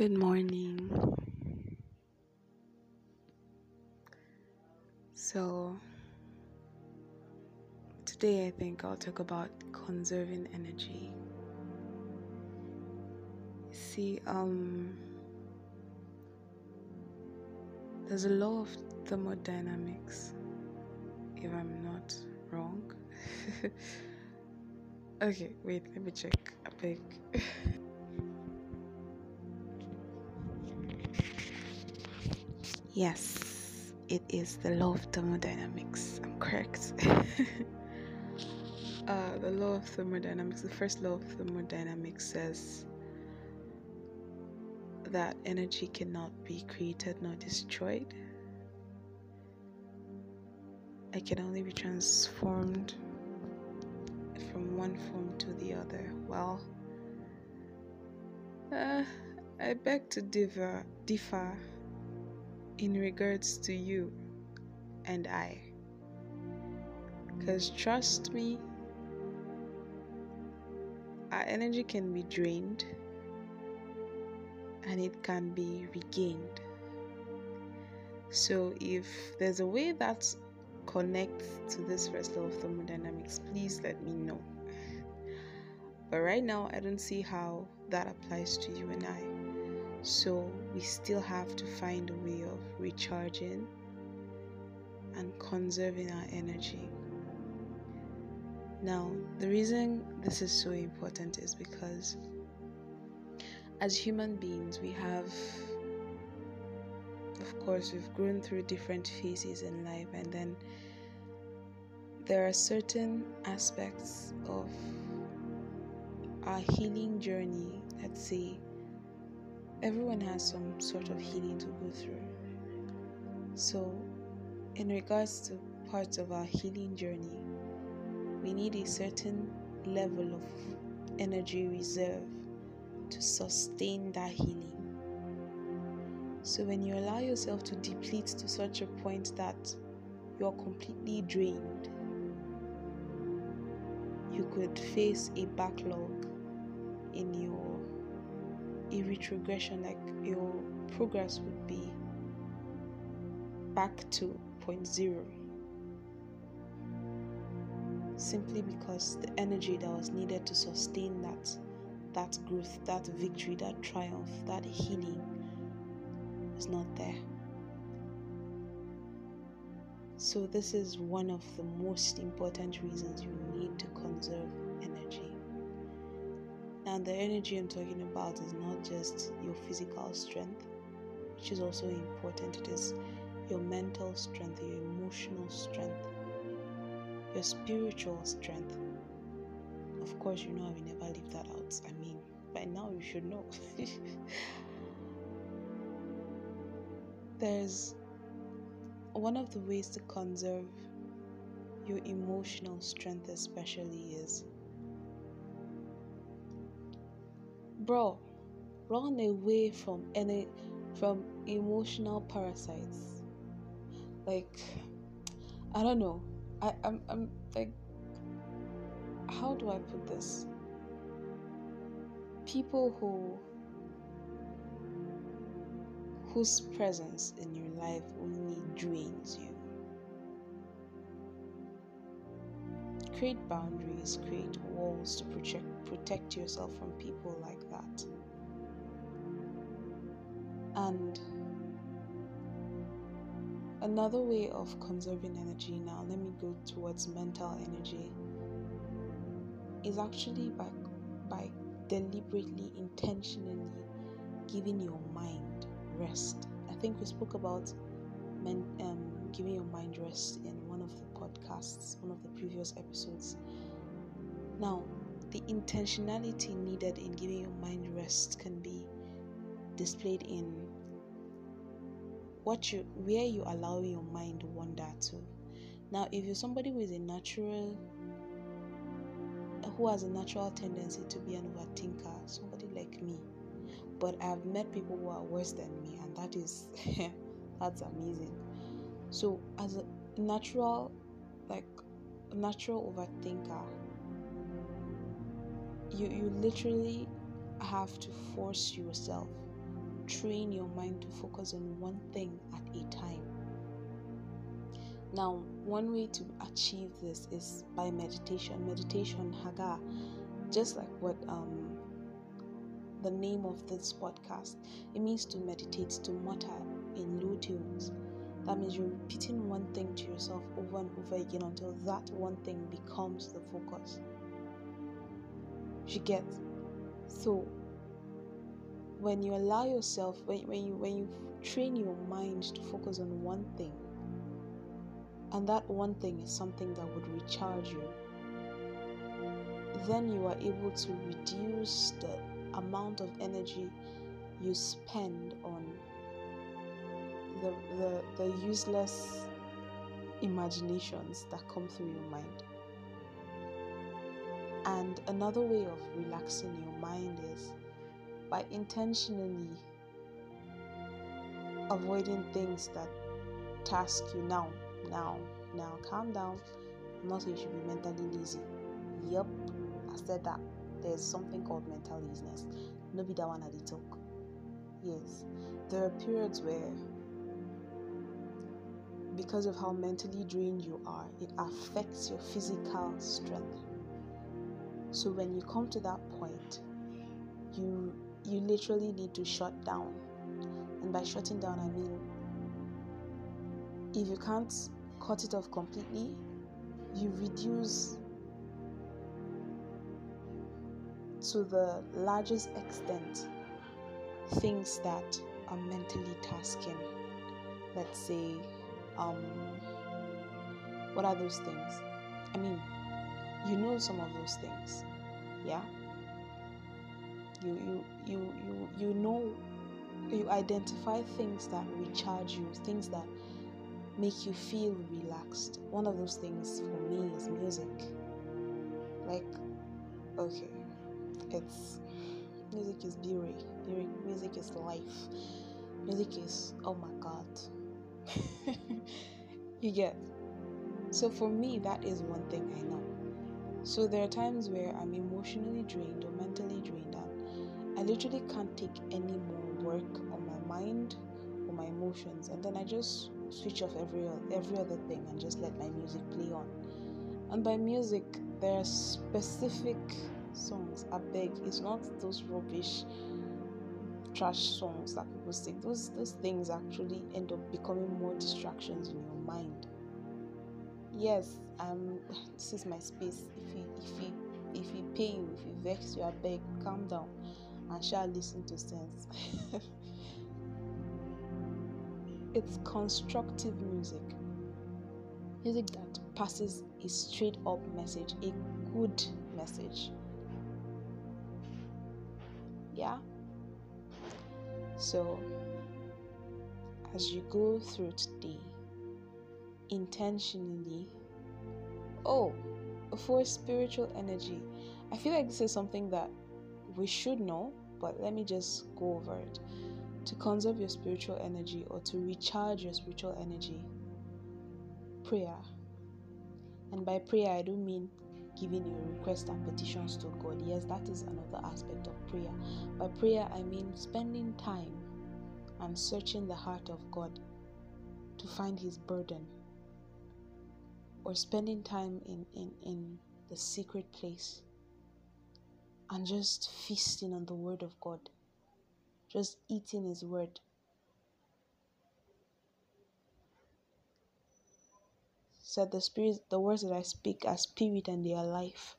Good morning. So, today I think I'll talk about conserving energy. See, um, there's a law of thermodynamics, if I'm not wrong. okay, wait, let me check. I beg. Yes, it is the law of thermodynamics. I'm correct. uh, the law of thermodynamics, the first law of thermodynamics says that energy cannot be created nor destroyed. It can only be transformed from one form to the other. Well, uh, I beg to differ. differ in regards to you and I. Because trust me, our energy can be drained and it can be regained. So, if there's a way that connects to this first law of thermodynamics, please let me know. But right now, I don't see how that applies to you and I. So we still have to find a way of recharging and conserving our energy. Now, the reason this is so important is because as human beings, we have, of course, we've grown through different phases in life, and then there are certain aspects of our healing journey, let's say, everyone has some sort of healing to go through. So, in regards to parts of our healing journey, we need a certain level of energy reserve to sustain that healing. So, when you allow yourself to deplete to such a point that you're completely drained, you could face a backlog in your a retrogression, like your progress would be back to point zero. Simply because the energy that was needed to sustain that that growth, that victory, that triumph, that healing is not there. So, this is one of the most important reasons you need to conserve. And the energy I'm talking about is not just your physical strength, which is also important, it is your mental strength, your emotional strength, your spiritual strength. Of course, you know I will never leave that out. I mean, by now you should know. There's one of the ways to conserve your emotional strength, especially, is bro run away from any from emotional parasites. Like i don't know. I i'm, I'm like how do i put this? People who whose presence in your life only drains you. Create boundaries, create walls to protect protect yourself from people like that. And another way of conserving energy now, let me go towards mental energy is actually by by deliberately intentionally giving your mind rest. I think we spoke about men, um, giving your mind rest in one of the podcasts, one of the previous episodes. Now, the intentionality needed in giving your mind rest can be displayed in what you where you allow your mind wander to. Now, if you're somebody is a natural who has a natural tendency to be an overthinker, somebody like me, but I've met people who are worse than me, and that is that's amazing. So, as a natural, like natural overthinker, you you literally have to force yourself train your mind to focus on one thing at a time. Now, one way to achieve this is by meditation. Meditation, Haga, just like what um, the name of this podcast, it means to meditate, to mutter in low tones. That means you're repeating one thing to yourself over and over again until that one thing becomes the focus. You get so when you allow yourself when, when you when you train your mind to focus on one thing and that one thing is something that would recharge you then you are able to reduce the amount of energy you spend on the, the, the useless imaginations that come through your mind. And another way of relaxing your mind is by intentionally avoiding things that task you now, now, now. Calm down. I'm not saying you should be mentally lazy. Yep, I said that. There's something called mental laziness. No be that one at the talk. Yes, there are periods where because of how mentally drained you are, it affects your physical strength. So when you come to that point, you you literally need to shut down. And by shutting down, I mean if you can't cut it off completely, you reduce to the largest extent things that are mentally tasking. Let's say um, what are those things? I mean, you know some of those things, yeah. You you you you you know you identify things that recharge you, things that make you feel relaxed. One of those things for me is music. Like, okay, it's music is beauty. Music is life. Music is oh my god. you get. So for me, that is one thing I know. So there are times where I'm emotionally drained or mentally drained, and I literally can't take any more work on my mind or my emotions, and then I just switch off every every other thing and just let my music play on. And by music, there are specific songs. I beg, it's not those rubbish trash songs that people sing. Those those things actually end up becoming more distractions in your mind. Yes, um, this is my space. If you if you if you pay you, if you vex you, I beg, calm down and shall listen to sense. it's constructive music. Music that passes a straight up message, a good message. Yeah? So, as you go through today, intentionally, oh, for spiritual energy, I feel like this is something that we should know, but let me just go over it. To conserve your spiritual energy or to recharge your spiritual energy, prayer. And by prayer, I don't mean giving your requests and petitions to God. Yes, that is another aspect of prayer. By prayer, I mean spending time and searching the heart of God to find His burden, or spending time in, in, in the secret place and just feasting on the Word of God, just eating His Word said the spirit the words that I speak are spirit and they are life.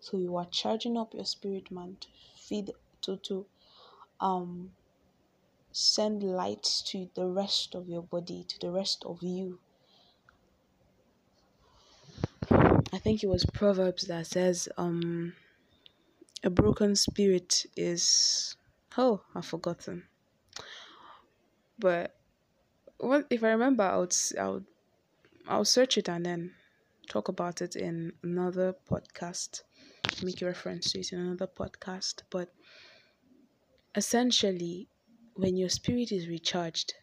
So you are charging up your spirit man to feed to to um send light to the rest of your body, to the rest of you. I think it was Proverbs that says, um, a broken spirit is oh, I've forgotten. But what if I remember I would I would I'll search it and then talk about it in another podcast, make a reference to it in another podcast. But essentially, when your spirit is recharged,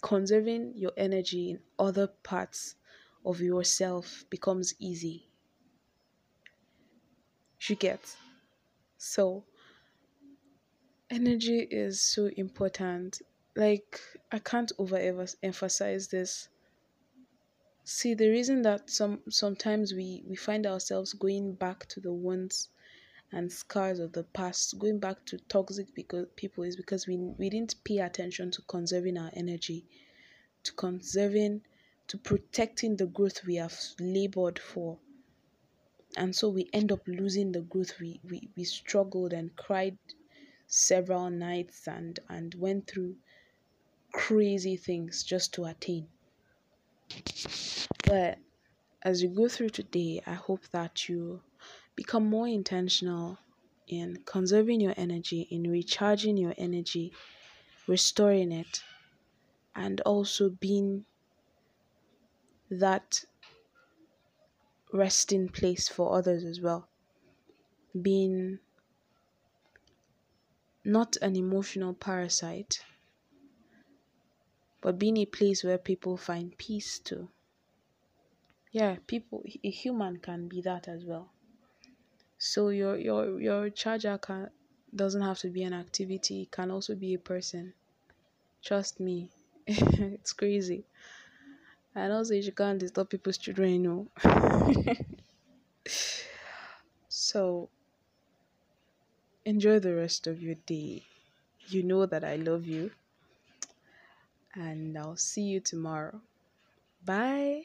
conserving your energy in other parts of yourself becomes easy. You get so energy is so important. Like I can't over emphasize this. See, the reason that some sometimes we we find ourselves going back to the wounds and scars of the past, going back to toxic because people is because we we didn't pay attention to conserving our energy, to conserving, to protecting the growth we have labored for. And so we end up losing the growth we, we, we struggled and cried several nights and and went through crazy things just to attain. But as you go through today i hope that you become more intentional in conserving your energy in recharging your energy restoring it and also being that resting place for others as well. Being not an emotional parasite, but being a place where people find peace too. Yeah, people, a human can be that as well. So your your your charger can doesn't have to be an activity; it can also be a person. Trust me, it's crazy. And also, you can't disturb people's children, you know. so, enjoy the rest of your day. You know that I love you. And I'll see you tomorrow. Bye.